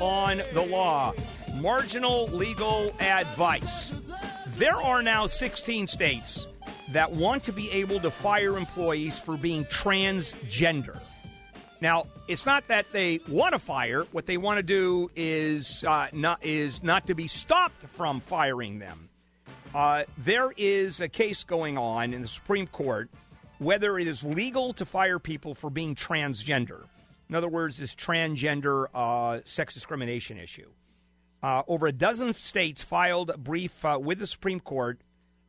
on the law. Marginal legal advice. There are now 16 states that want to be able to fire employees for being transgender. Now, it's not that they want to fire. What they want to do is uh, not is not to be stopped from firing them. Uh, there is a case going on in the Supreme Court whether it is legal to fire people for being transgender. In other words, this transgender uh, sex discrimination issue. Uh, over a dozen states filed a brief uh, with the Supreme Court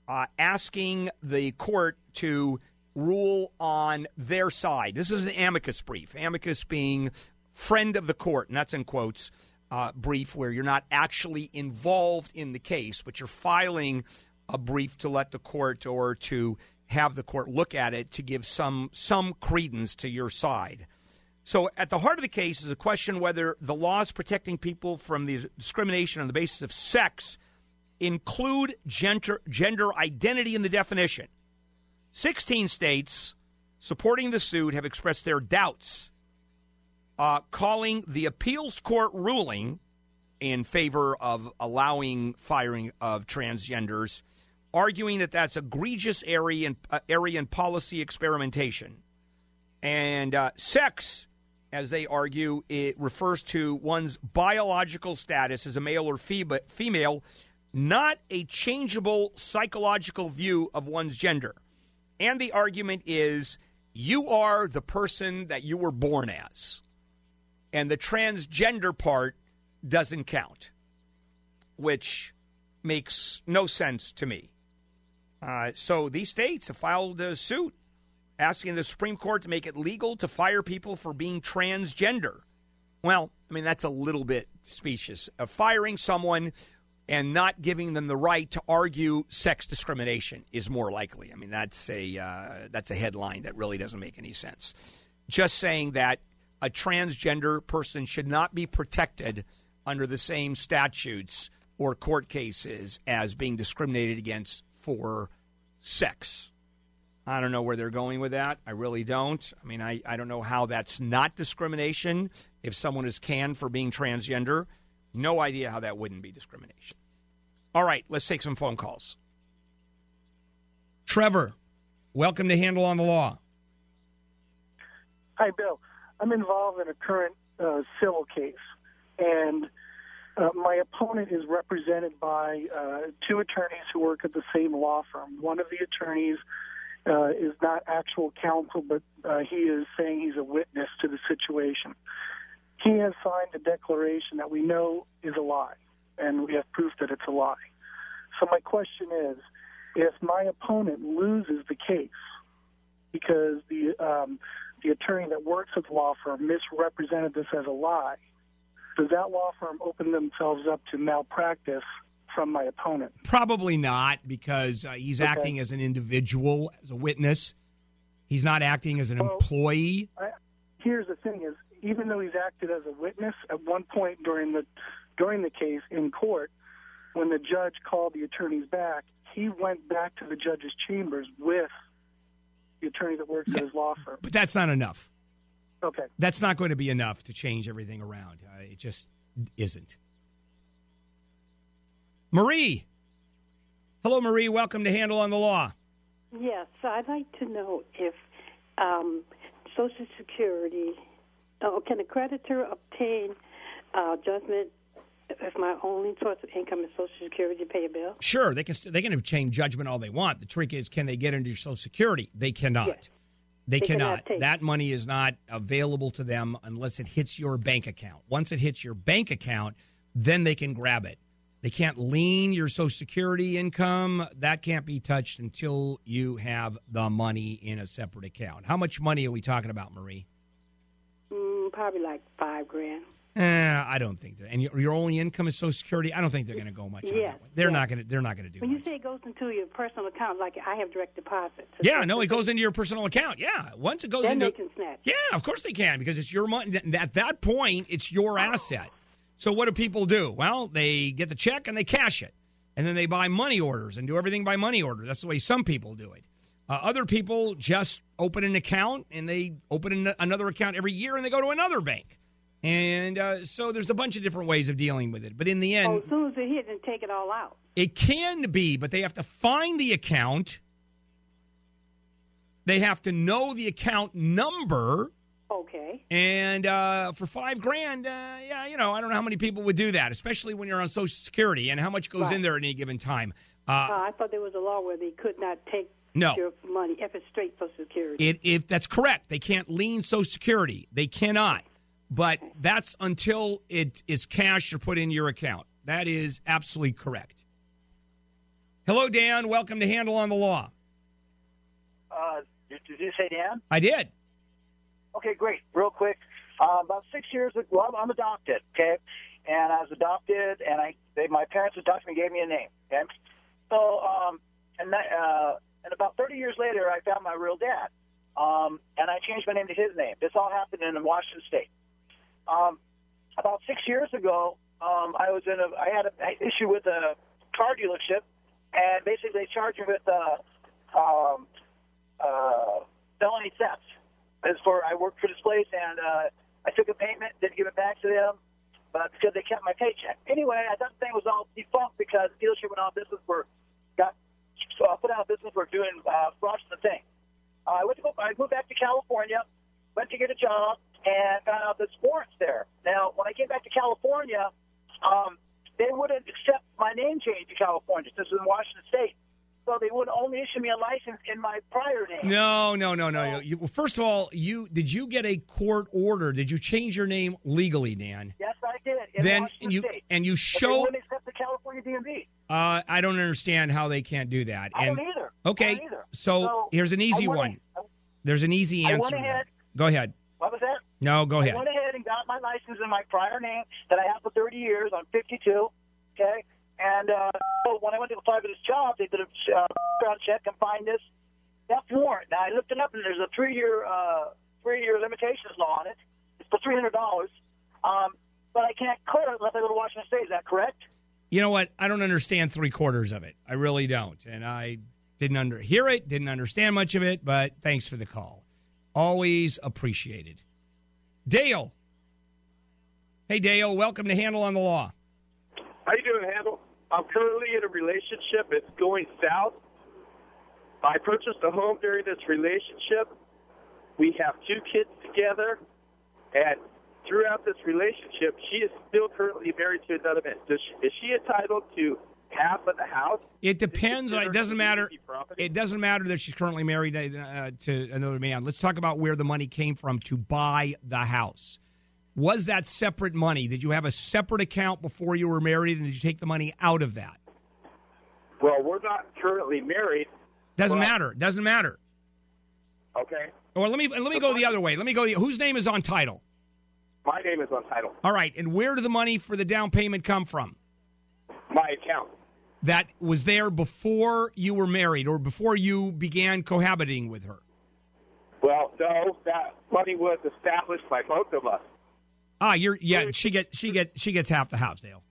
uh, asking the court to rule on their side. This is an amicus brief. Amicus being friend of the court, and that's in quotes. Uh, brief where you're not actually involved in the case, but you're filing a brief to let the court or to have the court look at it to give some some credence to your side. So, at the heart of the case is a question whether the laws protecting people from the discrimination on the basis of sex include gender, gender identity in the definition. 16 states supporting the suit have expressed their doubts, uh, calling the appeals court ruling in favor of allowing firing of transgenders, arguing that that's egregious area in, uh, area in policy experimentation. And uh, sex as they argue, it refers to one's biological status as a male or female, not a changeable psychological view of one's gender. And the argument is you are the person that you were born as, and the transgender part doesn't count, which makes no sense to me. Uh, so these states have filed a suit asking the Supreme Court to make it legal to fire people for being transgender. Well, I mean, that's a little bit specious. Uh, firing someone and not giving them the right to argue sex discrimination is more likely. I mean, that's a uh, that's a headline that really doesn't make any sense. Just saying that a transgender person should not be protected under the same statutes or court cases as being discriminated against for sex. I don't know where they're going with that. I really don't. I mean, I, I don't know how that's not discrimination if someone is canned for being transgender. No idea how that wouldn't be discrimination. All right, let's take some phone calls. Trevor, welcome to Handel on the Law. Hi, Bill. I'm involved in a current uh, civil case, and uh, my opponent is represented by uh, two attorneys who work at the same law firm. One of the attorneys uh, is not actual counsel, but uh, he is saying he's a witness to the situation. He has signed a declaration that we know is a lie, and we have proof that it's a lie. So my question is, if my opponent loses the case because the um, the attorney that works at the law firm misrepresented this as a lie, does that law firm open themselves up to malpractice from my opponent? Probably not, because uh, he's okay. acting as an individual, as a witness. He's not acting as an well, employee. I, here's the thing: is even though he's acted as a witness at one point during the during the case in court, when the judge called the attorneys back, he went back to the judge's chambers with the attorney that works yeah, at his law firm. But that's not enough. Okay. That's not going to be enough to change everything around. Uh, it just isn't. Marie. Hello, Marie. Welcome to Handel on the Law. Yes, I'd like to know if um, Social Security, oh, can a creditor obtain uh, judgment if my only source of income is Social Security to pay a bill? Sure, they can. They can obtain judgment all they want. The trick is, can they get into your Social Security? They cannot. Yes. They, they, cannot. cannot that money is not available to them unless it hits your bank account. Once it hits your bank account, then they can grab it. They can't lien your Social Security income. That can't be touched until you have the money in a separate account. How much money are we talking about, Marie? Mm, probably like five grand. Eh, I don't think that. And your, your only income is Social Security. I don't think they're going to go much. Yeah, they're not going to. They're not going to do. When much. you say it goes into your personal account, like I have direct deposit. Yeah, no, it goes into your personal account. Yeah, once it goes then into. they can snatch. Yeah, of course they can because it's your money. At that point, it's your oh. asset. So what do people do? Well, they get the check and they cash it. And then they buy money orders and do everything by money order. That's the way some people do it. Uh, other people just open an account and they open an- another account every year and they go to another bank. And uh, so there's a bunch of different ways of dealing with it. But in the end, Oh, as soon as they hit and take it all out. it can be, but they have to find the account. They have to know the account number. Okay. And uh, for five grand, uh, yeah, you know, I don't know how many people would do that, especially when you're on Social Security and how much goes in there at any given time. Uh, Uh, I thought there was a law where they could not take No. your money if it's straight Social Security. It, if that's correct, they can't lien Social Security. They cannot. But that's until it is cash or put in your account. That is absolutely correct. Hello, Dan. Welcome to Handel on the Law. Uh, did, did you say Dan? I did. Okay, great. Real quick, uh, about six years ago, well, I'm adopted, okay, and I was adopted, and I they, my parents adopted me, gave me a name, okay. So, um, and that, uh, and about 30 years later, I found my real dad, um, and I changed my name to his name. This all happened in Washington State. Um, about six years ago, um, I was in a I had an issue with a car dealership, and basically they charged me with uh, um, uh, felony theft. As for I worked for this place, and uh, I took a payment, didn't give it back to them, but because they kept my paycheck. Anyway, I thought the thing was all defunct because the dealership went out of business for got so I put out of business for doing uh, fraudulent thing. Uh, I went to go, I moved back to California, went to get a job, and found out there's warrants there. Now, when I came back to California, um, they wouldn't accept my name change to California. This is in Washington State. So they would only issue me a license in my prior name. No, no, no, no. no. You, well, first of all, you did you get a court order? Did you change your name legally, Dan? Yes, I did. Then Washington you State. and you But they show. accept the California DMV. Uh, I don't understand how they can't do that. I and don't either. Okay, don't either. so, So, here's an easy went one. There's an easy answer. ahead- Go ahead. What was that? No, go ahead. I went ahead and got my license in my prior name that I have for 30 years. I'm 52. Okay. And uh, so when I went to apply for this job, they did a uh, background check and find this theft warrant. Now I looked it up, and there's a three-year uh, three-year limitations law on it. It's for three hundred dollars. Um, but I can't clear it unless I go to Washington State. Is that correct? You know what? I don't understand three quarters of it. I really don't. And I didn't under hear it, didn't understand much of it, but thanks for the call. Always appreciated. Dale. Hey Dale, welcome to Handel on the Law. How you doing, Handel? I'm currently in a relationship. It's going south. I purchased a home during this relationship. We have two kids together, and throughout this relationship, she is still currently married to another man. Does she, is she entitled to half of the house? It depends. It doesn't matter. It doesn't matter that she's currently married uh, to another man. Let's talk about where the money came from to buy the house. Was that separate money? Did you have a separate account before you were married, and did you take the money out of that? Well, we're not currently married. Doesn't Well- matter. Doesn't matter. Okay. Or let me let me go the other way. Let me go. The, whose name is on title? My name is on title. All right. And where did the money for the down payment come from? My account. That was there before you were married or before you began cohabiting with her. Well, no, that money was established by both of us. Ah, you're yeah. She get she get she gets half the house, Dale.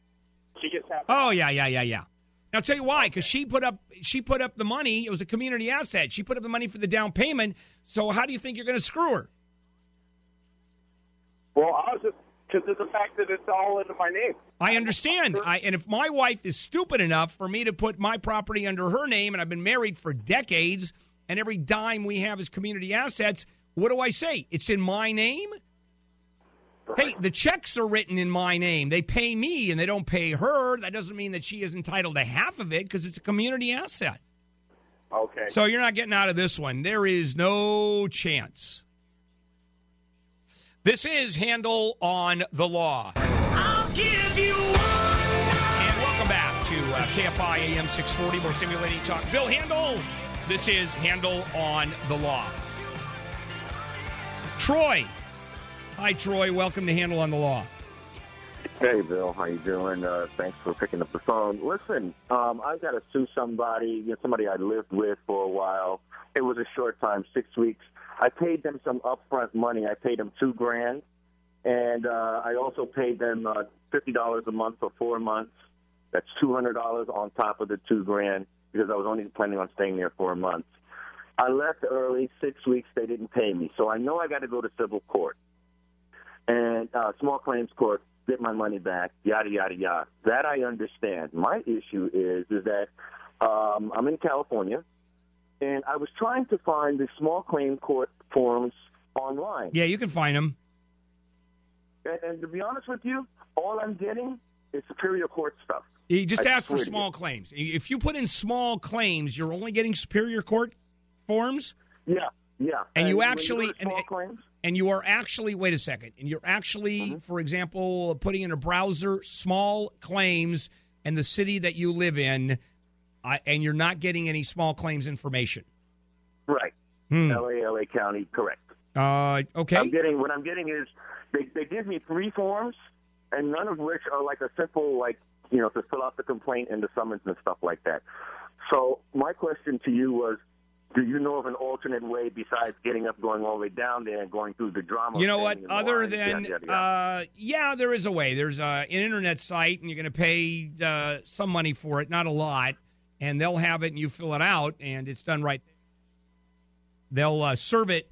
She gets half. Oh yeah, yeah, yeah, yeah. Now I'll tell you why. Because she put up she put up the money. It was a community asset. She put up the money for the down payment. So how do you think you're going to screw her? Well, I was just because of the fact that it's all into my name. I understand. I, and if my wife is stupid enough for me to put my property under her name, and I've been married for decades, and every dime we have is community assets, what do I say? It's in my name? Hey, the checks are written in my name. They pay me and they don't pay her. That doesn't mean that she is entitled to half of it because it's a community asset. Okay. So you're not getting out of this one. There is no chance. This is Handel on the Law. I'll give you And welcome back to uh, KFI AM 640, more stimulating talk. Bill Handel. This is Handel on the Law. Troy. Hi, Troy. Welcome to Handel on the Law. Hey, Bill, how you doing? Uh, thanks for picking up the phone. Listen, um, I've got to sue somebody, you know, somebody I lived with for a while. It was a short time, six weeks. I paid them some upfront money. I paid them two grand, and uh, I also paid them uh, fifty dollars a month for four months. That's two hundred dollars on top of the two grand because I was only planning on staying there for a month. I left early, six weeks. They didn't pay me, so I know I got to go to civil court. And uh, small claims court get my money back, yada yada yada. That I understand. My issue is is that um, I'm in California, and I was trying to find the small claim court forms online. Yeah, you can find them. And, and to be honest with you, all I'm getting is Superior Court stuff. You just I ask for small claims. If you put in small claims, you're only getting Superior Court forms, Yeah, yeah. And you actually- and- small claims. And you are actually wait a second, and you're actually, Mm-hmm. for example, putting in a browser small claims and the city that you live in, uh, and you're not getting any small claims information. Right. Hmm. LA, LA County, correct. Uh, okay. I'm getting what I'm getting is they they give me three forms, and none of which are like a simple like you know to fill out the complaint and the summons and stuff like that. So my question to you was, do you know of an alternate way besides getting up, going all the way down there, and going through the drama? You know what? standing in the Other than yada, yada, yada? uh, yeah, there is a way. There's uh, an internet site, and you're going to pay uh, some money for it, not a lot, and they'll have it, and you fill it out, and it's done right. They'll uh, serve it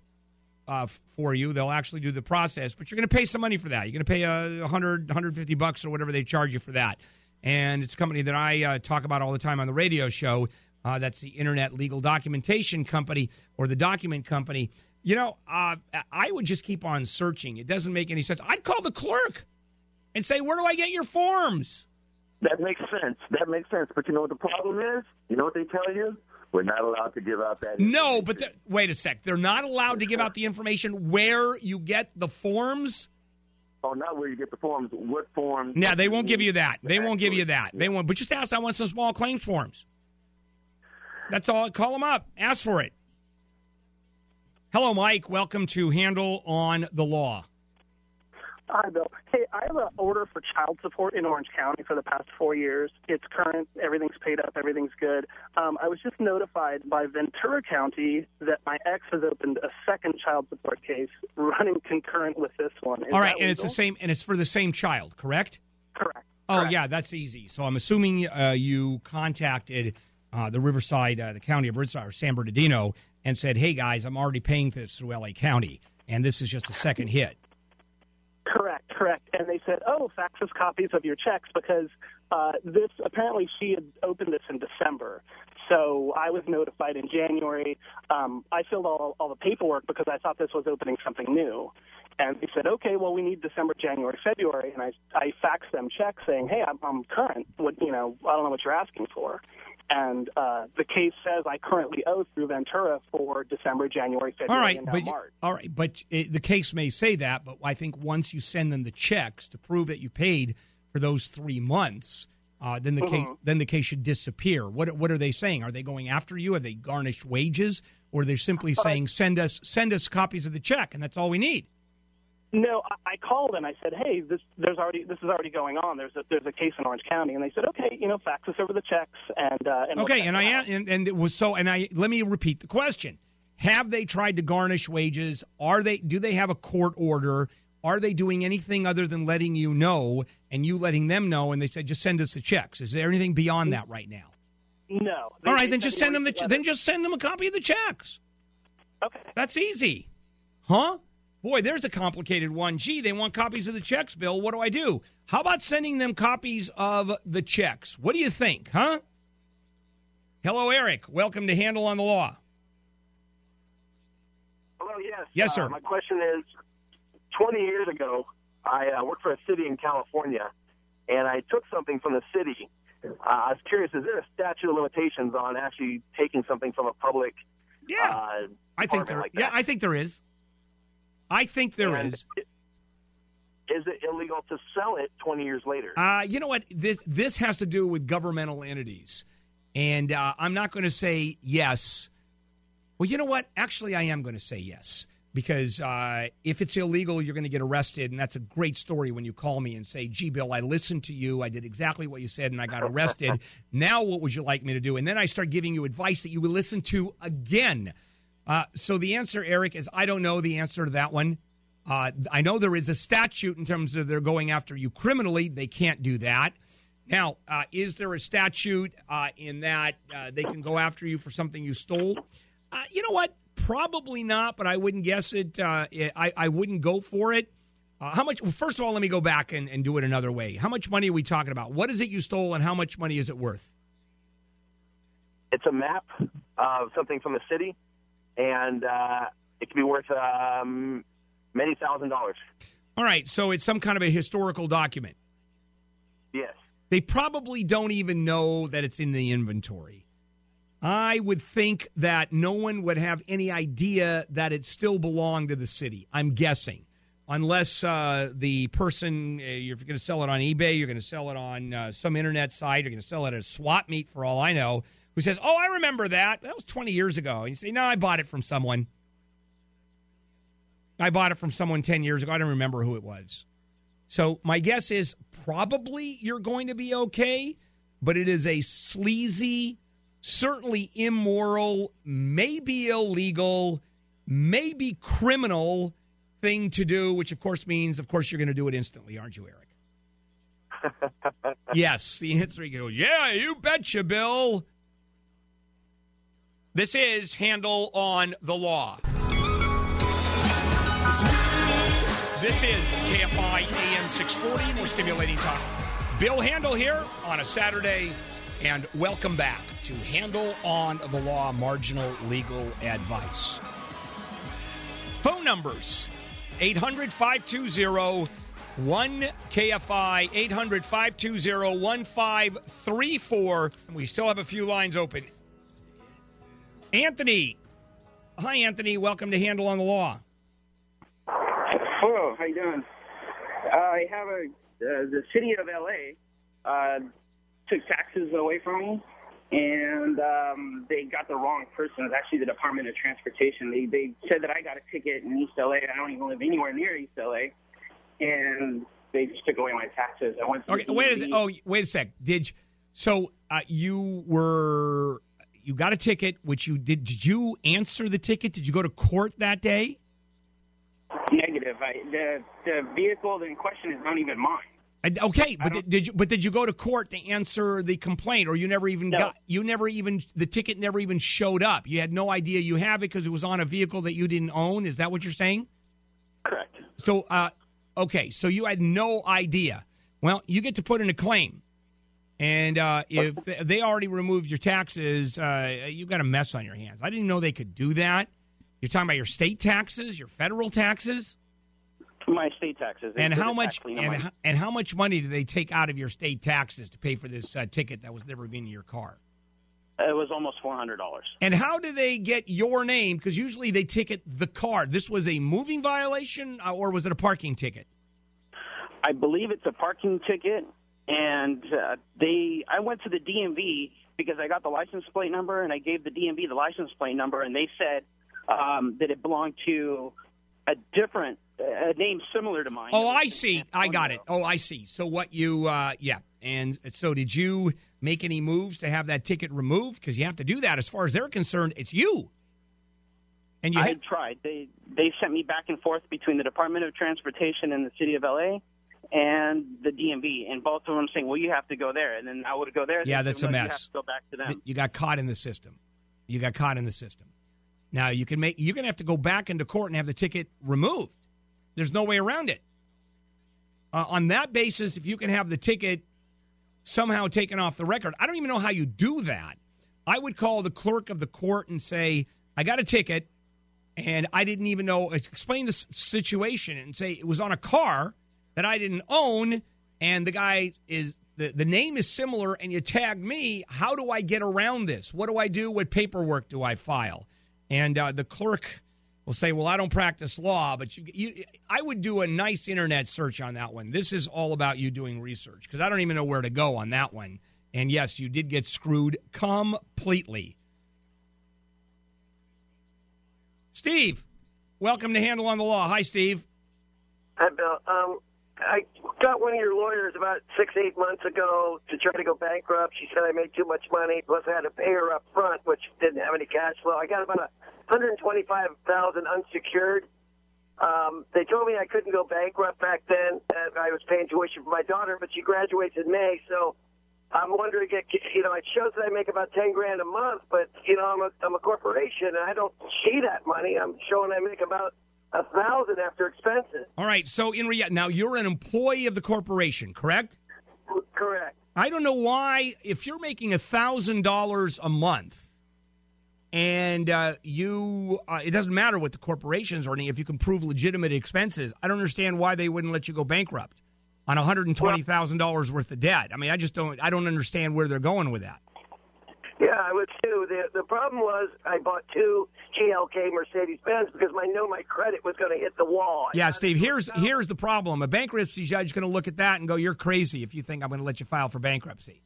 uh, for you. They'll actually do the process, but you're going to pay some money for that. You're going to pay a 100, 150 bucks or whatever they charge you for that. And it's a company that I uh, talk about all the time on the radio show. Uh, that's the Internet Legal Documentation Company or the Document Company. You know, uh, I would just keep on searching. It doesn't make any sense. I'd call the clerk and say, "Where do I get your forms?" that makes sense. That makes sense. But you know what the problem is? You know what they tell you? We're not allowed to give out that. No, but the, wait a sec. They're not allowed to give out the information where you get the forms. oh, not where you get the forms. What forms? Yeah, they won't give you that. They won't give you that. They won't. But just ask. I want some small claims forms. That's all. Call them up. Ask for it. Hello, Mike. Welcome to Handel on the Law. Hi, Bill. Hey, I have an order for child support in Orange County for the past four years. It's current. Everything's paid up. Everything's good. Um, I was just notified by Ventura County that my ex has opened a second child support case running concurrent with this one. Is All right, and it's the same, and it's for the same child, correct? Correct. Oh, Correct. yeah, that's easy. So I'm assuming uh, you contacted uh, the Riverside, uh, the county of Riverside, or San Bernardino, and said, "Hey guys, I'm already paying for this through LA County, and this is just a second hit." Correct, correct. And they said, "Oh, fax us copies of your checks because uh, this apparently she had opened this in December." So I was notified in January. Um, I filled all all the paperwork because I thought this was opening something new. And they said, "Okay, well, we need December, January, February." And I I faxed them checks saying, "Hey, I'm, I'm current. What you know? I don't know what you're asking for." And uh, the case says I currently owe through Ventura for December, January, February, All right, and now but March. all right, but it, the case may say that, but I think once you send them the checks to prove that you paid for those three months, uh, then the case Mhm. then the case should disappear. What what are they saying? Are they going after you? Have they garnished wages, or they're they simply saying send us send us copies of the check, and that's all we need? No, I, I called and I said, "Hey, this there's already this is already going on. There's a there's a case in Orange County." And they said, "Okay, you know, fax us over the checks and uh, and Okay, and I out." and, and it was so and I let me repeat the question. Have they tried to garnish wages? Are they do they have a court order? Are they doing anything other than letting you know and you letting them know and they said just send us the checks? Is there anything beyond that right now? no. They- All right, then just send them the recent then just send them a copy of the checks. okay. That's easy. Huh? Boy, there's a complicated one. Gee, they want copies of the checks, Bill. What do I do? How about sending them copies of the checks? What do you think, huh? Hello, Eric. Welcome to Handel on the Law. Hello, yes. Yes, Uh, sir. my question is 20 years ago, I uh, worked for a city in California, and I took something from the city. Uh, I was curious, is there a statute of limitations on actually taking something from a public Yeah, uh, I think there. like yeah. I think there is. I think there And is. Is it illegal to sell it 20 years later? Uh, you know what? This this has to do with governmental entities, and uh, I'm not going to say yes. Well, you know what? Actually, I am going to say yes because uh, if it's illegal, you're going to get arrested, and that's a great story when you call me and say, "Gee, Bill, I listened to you. I did exactly what you said, and I got arrested. now, what would you like me to do?" And then I start giving you advice that you would listen to again. Uh, so the answer, Eric, is I don't know the answer to that one. Uh, I know there is a statute in terms of they're going after you criminally. They can't do that. Now, uh, is there a statute uh, in that uh, they can go after you for something you stole? Uh, you know what? Probably not, but I wouldn't guess it. Uh, I, I wouldn't go for it. How much? Well, first of all, let me go back and, and do it another way. How much money are we talking about? What is it you stole, and how much money is it worth? It's a map of something from the city, and uh, it can be worth um, many thousand dollars. All right, so it's some kind of a historical document. Yes. They probably don't even know that it's in the inventory. I would think that no one would have any idea that it still belonged to the city. I'm guessing. Unless uh, the person, uh, you're going to sell it on eBay, you're going to sell it on uh, some internet site, you're going to sell it at a swap meet for all I know, who says, Oh, I remember that. That was 20 years ago. And you say, No, I bought it from someone. I bought it from someone 10 years ago. I don't remember who it was. So my guess is probably you're going to be okay, but it is a sleazy, certainly immoral, maybe illegal, maybe criminal thing to do, which of course means, of course, you're going to do it instantly, aren't you, Eric? yes, the answer goes, yeah, you betcha, Bill. This is Handel on the Law. This is KFI AM 640, more stimulating talk. Bill Handel here on a Saturday, and welcome back to Handel on the Law Marginal Legal Advice. Phone numbers 800 520 1KFI, 800 520 1534. We still have a few lines open. Anthony. Hi, Anthony. Welcome to Handel on the Law. Hello, how you doing? Uh, I have a uh, the city of LA uh, took taxes away from me, and um, they got the wrong person. It was actually the Department of Transportation. They they said that I got a ticket in East LA. I don't even live anywhere near East LA, and they just took away my taxes. I went. Okay, wait a sec. Oh, wait a sec. Did you, so? Uh, you were you got a ticket, which you did. Did you answer the ticket? Did you go to court that day? Negative. I, the the vehicle in question is not even mine. Okay, but did, did you? But did you go to court to answer the complaint, or you never even No. got? You never even the ticket never even showed up. You had no idea you have it because it was on a vehicle that you didn't own. Is that what you're saying? Correct. So, uh, okay, so you had no idea. Well, you get to put in a claim, and uh, if they already removed your taxes, uh, you got a mess on your hands. I didn't know they could do that. You're talking about your state taxes, your federal taxes, My state taxes. And how much tax lien on and, how- and how much money do they take out of your state taxes to pay for this uh, ticket that was never been in your car? It was almost four hundred dollars. And how do they get your name? Because usually they ticket the car. This was a moving violation, uh, or was it a parking ticket? I believe it's a parking ticket, and uh, they. I went to the DMV because I got the license plate number, and I gave the DMV the license plate number, and they said um, that it belonged to a different, a name similar to mine. Oh, I see. I got it. Oh, I see. So what you, uh, yeah. And so did you make any moves to have that ticket removed? Because you have to do that. As far as they're concerned, it's you. And you I had, tried. They they sent me back and forth between the Department of Transportation and the City of LA. And the DMV, and both of them saying, "Well, you have to go there," and then I would go there. Yeah, that's said, a "No, You mess. go back to them. you got caught in the system. You got caught in the system. Now you can make. You're going to have to go back into court and have the ticket removed. There's no way around it. Uh, on that basis, if you can have the ticket somehow taken off the record, I don't even know how you do that. I would call the clerk of the court and say, "I got a ticket, and I didn't even know." Explain the situation and say it was on a car that I didn't own, and the guy is the, the name is similar, and you tagged me. How do I get around this? What do I do? What paperwork do I file? And uh, the clerk will say, "Well, I don't practice law, but you, you, I would do a nice internet search on that one. This is all about you doing research because I don't even know where to go on that one. And yes, you did get screwed completely. Steve, welcome to Handel on the Law. Hi, Steve. Hi, Bill. Um, I got one of your lawyers about six, eight months ago to try to go bankrupt. She said I made too much money, plus I had to pay her up front, which didn't have any cash flow. I got about a hundred twenty-five thousand unsecured. Um, they told me I couldn't go bankrupt back then. And I was paying tuition for my daughter, but she graduates in May, so I'm wondering, you know, it shows that I make about ten grand a month, but you know, I'm a I'm a corporation and I don't see that money. I'm showing I make about a thousand after expenses. All right. So in rea- now you're an employee of the corporation, correct? Correct. I don't know why if you're making a thousand dollars a month, and uh, you uh, it doesn't matter what the corporation's earning if you can prove legitimate expenses. I don't understand why they wouldn't let you go bankrupt on one hundred and twenty thousand dollars worth of debt. I mean, I just don't I don't understand where they're going with that. Yeah, I would too. The the problem was I bought two GLK Mercedes Benz because I know my credit was going to hit the wall. Yeah, Steve. Here's here's the problem. A bankruptcy judge is going to look at that and go, "You're crazy if you think I'm going to let you file for bankruptcy."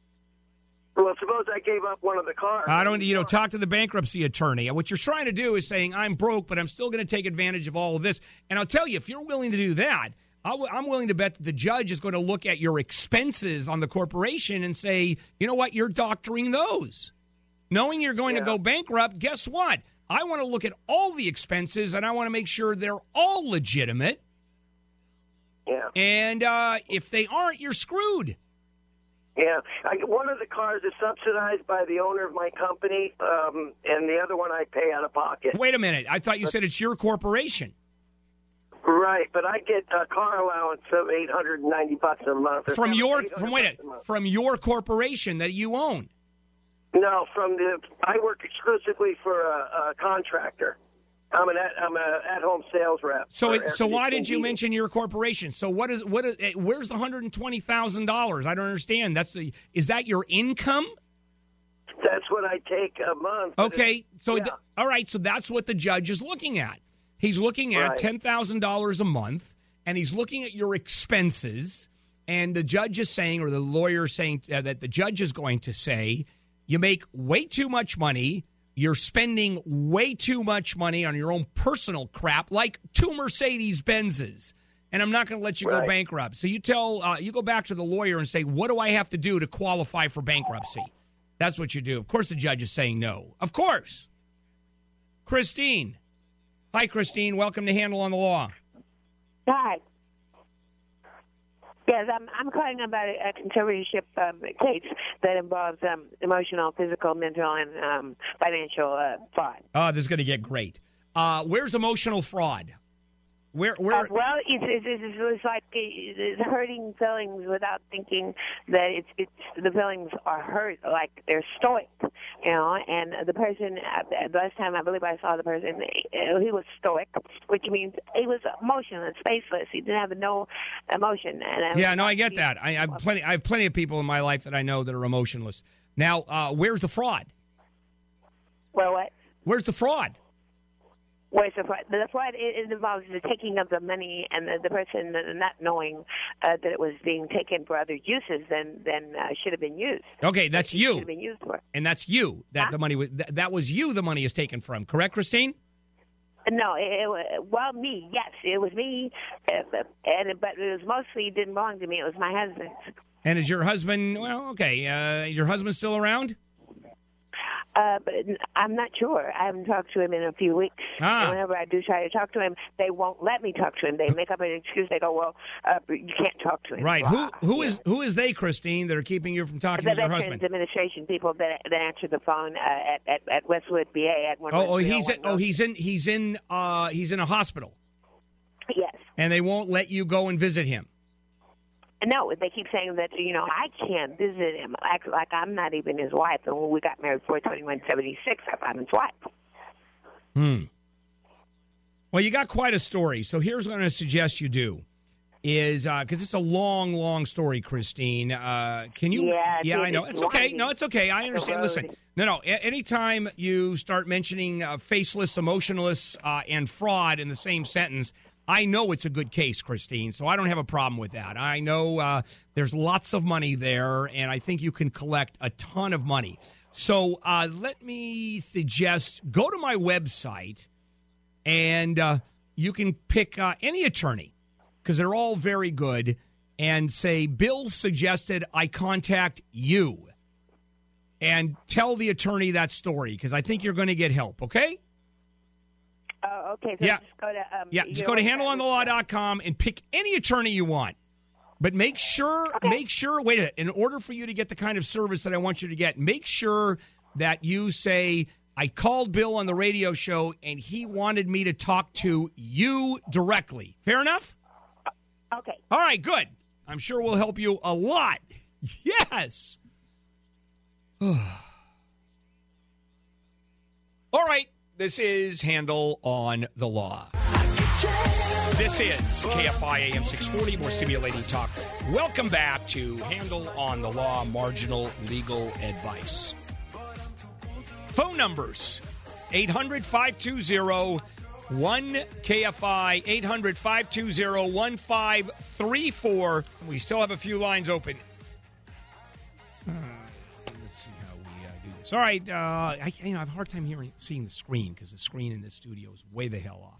Well, suppose I gave up one of the cars. I don't, you know, talk to the bankruptcy attorney. What you're trying to do is saying, I'm broke, but I'm still going to take advantage of all of this. And I'll tell you, if you're willing to do that, I'm willing to bet that the judge is going to look at your expenses on the corporation and say, you know what, you're doctoring those. Knowing you're going to go bankrupt, guess what? I want to look at all the expenses and I want to make sure they're all legitimate. Yeah. And uh, if they aren't, you're screwed. Yeah, I, one of the cars is subsidized by the owner of my company, um, and the other one I pay out of pocket. Wait a minute. I thought you said it's your corporation. Right, but I get a car allowance of eight hundred and ninety bucks a month. From your from wait a, a month. from your corporation that you own. No, from the I work exclusively for a, a contractor. I'm an at, I'm a at home sales rep. So it, so why did you mention your corporation? So what is what is eh, where's the hundred and twenty thousand dollars? I don't understand. That's the is that your income? That's what I take a month. Okay, so yeah. th- all right, so that's what the judge is looking at. He's looking at Right. ten thousand dollars a month, and he's looking at your expenses. And the judge is saying, or the lawyer is saying uh, that the judge is going to say, you make way too much money. You're spending way too much money on your own personal crap, like two Mercedes Benzes. And I'm not going to let you go bankrupt. So you tell, uh, you go back to the lawyer and say, what do I have to do to qualify for bankruptcy? That's what you do. Of course, the judge is saying no. Of course. Christine. Hi, Christine. Welcome to Handel on the Law. Hi. Yes, I'm I'm calling about a, a conservatorship um, case that involves um, emotional, physical, mental, and um, financial uh, fraud. Oh, this is going to get great. Uh, where's emotional fraud? Where? Where? Uh, well, it's, it's, it's, it's like it's hurting feelings without thinking that it's it's the feelings are hurt, like they're stoic, you know. And the person, uh, the last time I believe I saw the person, uh, he was stoic, which means he was emotionless, faceless. He didn't have no emotion. And yeah, no, I get that. I, I have plenty. I have plenty of people in my life that I know that are emotionless. Now, uh, where's the fraud? Well, what? Where's the fraud? Where's the fraud? The fraud it, it involves the taking of the money and the, the person not knowing uh, that it was being taken for other uses than than uh, should have been used. Okay, that's Should you, have been used for. and that's you. That the money was. That, that was you. The money is taken from. Correct, Christine? No, it, it, well, me, yes, it was me, uh, and but it was mostly didn't belong to me. It was my husband's. And is your husband? Well, okay. Uh, is your husband still around? Uh, but I'm not sure. I haven't talked to him in a few weeks. Ah. And whenever I do try to talk to him, they won't let me talk to him. They make up an excuse. They go, "Well, uh, you can't talk to him." Right. Who? Who is? Who is they, Christine? That are keeping you from talking the to your husband? Administration people that that answer the phone uh, at, at at Westwood VA at one. Oh, oh, he's in, oh, he's in. He's in. Uh, he's in a hospital, yes. and they won't let you go and visit him. No, they keep saying that you know I can't visit him like like I'm not even his wife. And when we got married one seventy six, I'm his wife. Hmm. Well, you got quite a story. So here's what I'm going to suggest you do is because it's a long, long story, Christine. Uh, can you? Yeah, yeah, I know. it's It's okay. No, it's okay. I understand. Listen, no, no. A- anytime you start mentioning uh, faceless, emotionless, uh, and fraud in the same sentence. I know it's a good case, Christine, so I don't have a problem with that. I know uh, there's lots of money there, and I think you can collect a ton of money. So uh, let me suggest go to my website and uh, you can pick uh, any attorney because they're all very good and say bill suggested i contact you and tell the attorney that story because i think you're going to get help okay Oh, okay. So Yeah. just go to um, yeah just go to handelonthelaw.com and pick any attorney you want but make sure make sure wait a minute in order for you to get the kind of service that i want you to get make sure that you say I called Bill on the radio show, and he wanted me to talk to you directly. Fair enough? Okay. All right, good. I'm sure we'll help you a lot. Yes. All right. This is Handel on the Law. This is KFI AM 640, more stimulating talk. Welcome back to Handel on the Law, marginal legal advice. Phone numbers 800 520 1KFI, 800 520 1534. We still have a few lines open. Uh. All right. Uh, I, you know, I have a hard time hearing, seeing the screen because the screen in this studio is way the hell off.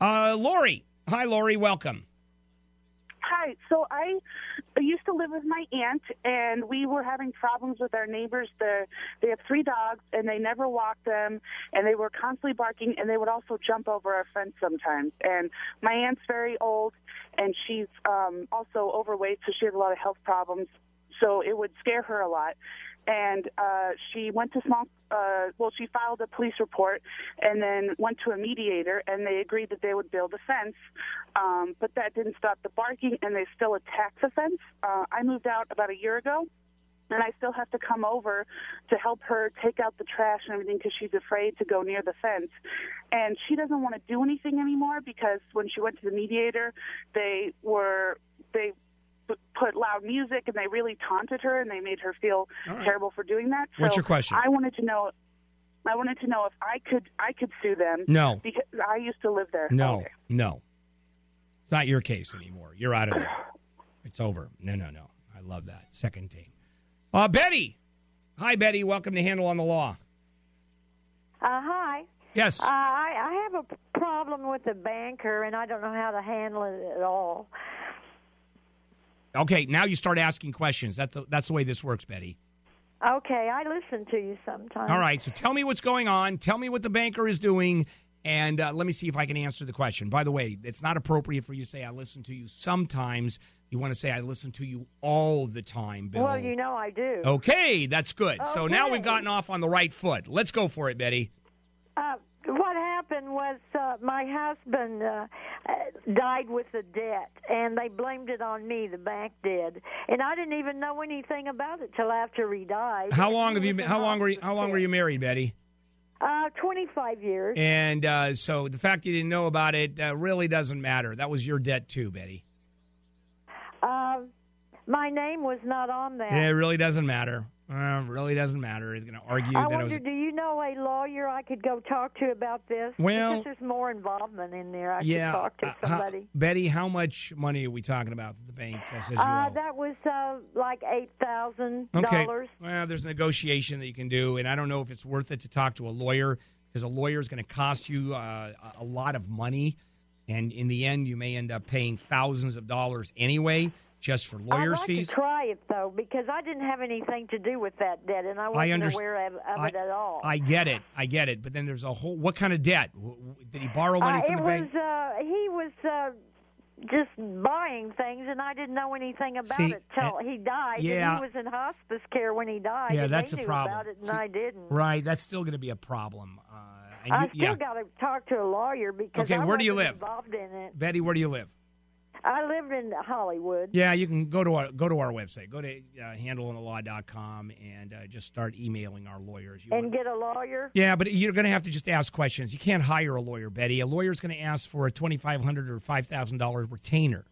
Uh, Lori. Hi, Lori. Welcome. Hi. So I used to live with my aunt, and we were having problems with our neighbors. The, they have three dogs, and they never walked them, and they were constantly barking, and they would also jump over our fence sometimes. And my aunt's very old, and she's um, also overweight, so she has a lot of health problems. So it would scare her a lot and uh, she went to small. Uh, well, she filed a police report and then went to a mediator, and they agreed that they would build a fence. Um, but that didn't stop the barking, and they still attacked the fence. Uh, I moved out about a year ago. And I still have to come over to help her take out the trash and everything because she's afraid to go near the fence. And she doesn't want to do anything anymore because when she went to the mediator, they were they put loud music and they really taunted her and they made her feel right. terrible for doing that. So What's your question? I wanted to know I wanted to know if I could I could sue them. No. Because I used to live there. No, Okay. no. It's not your case anymore. You're out of there. It's over. No, no, no. I love that. Second team. Uh, Betty. Hi, Betty. Welcome to Handel on the Law. Uh, hi. Yes. Uh, I, I have a problem with the banker, and I don't know how to handle it at all. Okay, now you start asking questions. That's the, that's the way this works, Betty. Okay, I listen to you sometimes. All right, so tell me what's going on. Tell me what the banker is doing, and uh, let me see if I can answer the question. By the way, it's not appropriate for you to say I listen to you sometimes. You want to say I listen to you all the time, Bill. Well, you know I do. Okay, that's good. So now we've gotten off on the right foot. Let's go for it, Betty. Uh, what happened was uh, my husband uh, died with a debt, and they blamed it on me. The bank did, and I didn't even know anything about it till after he died. How long have you been? How long were you? How long were you married, Betty? Uh, twenty-five years. And uh, so the fact you didn't know about it uh, really doesn't matter. That was your debt too, Betty. Uh, my name was not on that. Yeah, it really doesn't matter. Uh, really doesn't matter. He's going to argue I that wonder, it was. do you know a lawyer I could go talk to about this? Well- because there's more involvement in there. I yeah, could talk to uh, how- somebody. Betty, how much money are we talking about that the bank uh, says you Uh, owe? that was uh, like eight thousand Okay. dollars. Well, there's negotiation that you can do, and I don't know if it's worth it to talk to a lawyer because a lawyer is going to cost you uh, a lot of money, and in the end, you may end up paying thousands of dollars anyway just for I'd lawyers' like fees. to try it though because I didn't have anything to do with that debt, and I wasn't underst- aware of, of it at all. I get it, I get it, but then there's a whole. What kind of debt? Did he borrow money uh, from it the was bank? uh, he was uh, just buying things, and I didn't know anything about See, it till uh, he died. yeah. and he was in hospice care when he died. Yeah, and that's a knew problem. About it, and See, I didn't. Right, that's still going to be a problem. Uh, and I you- still yeah, got to talk to a lawyer because Okay, I where do you live? Involved in it. Betty, where do you live? I lived in Hollywood. Yeah, you can go to our go to our website. Go to uh, handelonthelaw.com and uh, just start emailing our lawyers. You and want- get a lawyer. yeah, but you're going to have to just ask questions. You can't hire a lawyer, Betty. A lawyer's going to ask for a twenty five hundred or five thousand dollars retainer.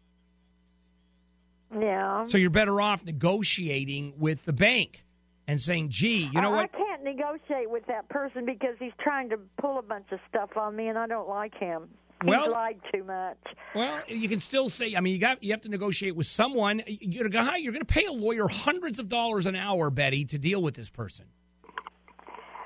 Yeah. So you're better off negotiating with the bank and saying, "Gee, you know I, what? I can't negotiate with that person because he's trying to pull a bunch of stuff on me, and I don't like him. Well- lied too much. Well, you can still say. I mean, you got you have to negotiate with someone. You're you're going to pay a lawyer hundreds of dollars an hour, Betty, to deal with this person.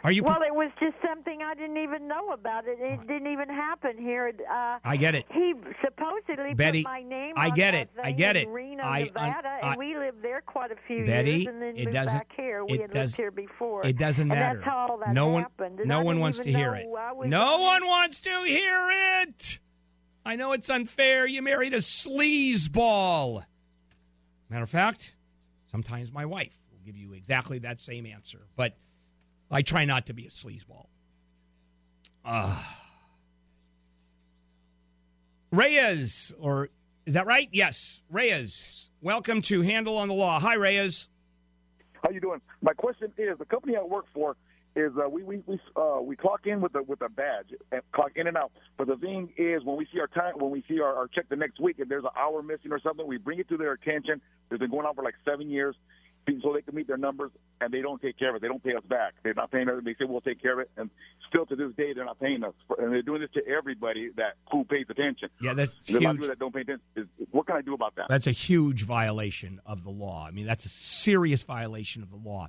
Are you? well, it was just something I didn't even know about. It it didn't even happen here. Uh, I get it. He supposedly Betty, put my name. I get it. I get it. Reno, I- Nevada, I- and we lived there quite a few Betty, years, and then it moved doesn't- back here. We had does- lived here before. It doesn't matter. That's how all that no one, happened. and no one wants to hear it. No on one wants to hear it. I know it's unfair. You married a sleazeball. Matter of fact, sometimes my wife will give you exactly that same answer. But I try not to be a sleazeball. Uh, Reyes, or is that right? Yes, Reyes. Welcome to Handel on the Law. Hi, Reyes. How you doing? My question is: the company I work for is uh, we we we uh, we clock in with a with a badge and clock in and out. But the thing is, when we see our time, when we see our, our check the next week, if there's an hour missing or something, we bring it to their attention. It's been going on for like seven years, so they can meet their numbers, and they don't take care of it. They don't pay us back. They're not paying us. They say we'll take care of it, and still to this day they're not paying us. And they're doing this to everybody that who pays attention. Yeah, that's the huge. that don't pay attention. Is, what can I do about that? That's a huge violation of the law. I mean, that's a serious violation of the law.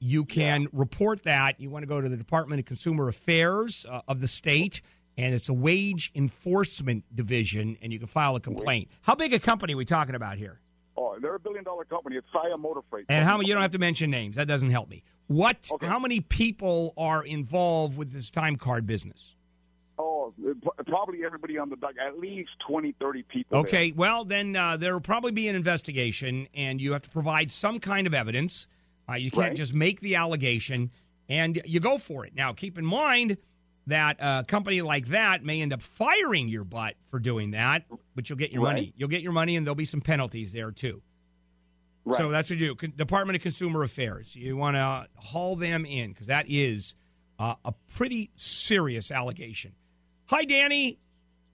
You can yeah. report that. You want to go to the Department of Consumer Affairs uh, of the state, and it's a wage enforcement division, and you can file a complaint. How big a company are we talking about here? Oh, they're a billion dollar company. It's Saia Motor Freight. And how many? You don't have to mention names. That doesn't help me. What? Okay. How many people are involved with this time card business? Oh, probably everybody on the dock. At least 20, 30 people. Okay. There. Well, then uh, there will probably be an investigation, and you have to provide some kind of evidence. Uh, you can't right. just make the allegation and you go for it. Now, keep in mind that a company like that may end up firing your butt for doing that, but you'll get your right. money. You'll get your money, and there'll be some penalties there too. Right. So that's what you do. Department of Consumer Affairs. You want to haul them in because that is uh, a pretty serious allegation. Hi, Danny.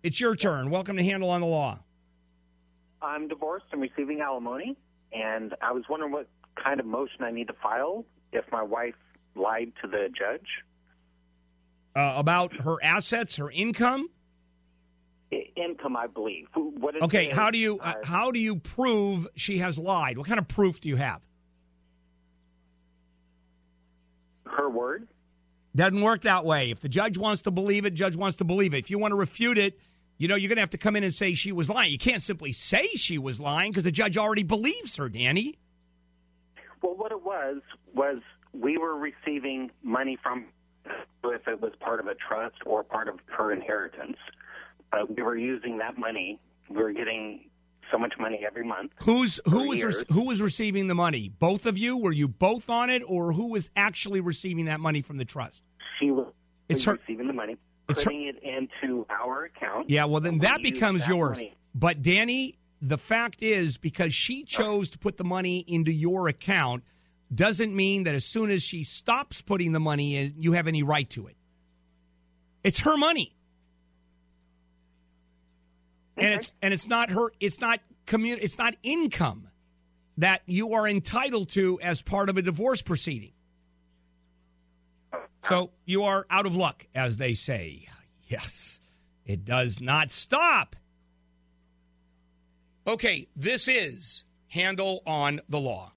It's your turn. Welcome to Handel on the Law. I'm divorced and receiving alimony, and I was wondering what kind of motion I need to file if my wife lied to the judge. Uh, about her assets, her income. Income, I believe. What okay, how do you uh, how do you prove she has lied? What kind of proof do you have? Her word. Doesn't work that way. If the judge wants to believe it, judge wants to believe it. If you want to refute it, you know you're going to have to come in and say she was lying. You can't simply say she was lying because the judge already believes her, Danny. Well, what it was was we were receiving money from if it was part of a trust or part of her inheritance. Uh, we were using that money. We were getting so much money every month. Who's who was years. who was receiving the money? Both of you? Were you both on it, or who was actually receiving that money from the trust? She was It's her- receiving the money, It's her- putting it into our account. Yeah, well then that becomes that yours. money. But Danny, the fact is because she chose to put the money into your account doesn't mean that as soon as she stops putting the money in, you have any right to it. It's her money. And it's and it's not her it's not commun- it's not income that you are entitled to as part of a divorce proceeding. So you are out of luck, as they say. Yes, it does not stop. Okay, this is Handel on the Law.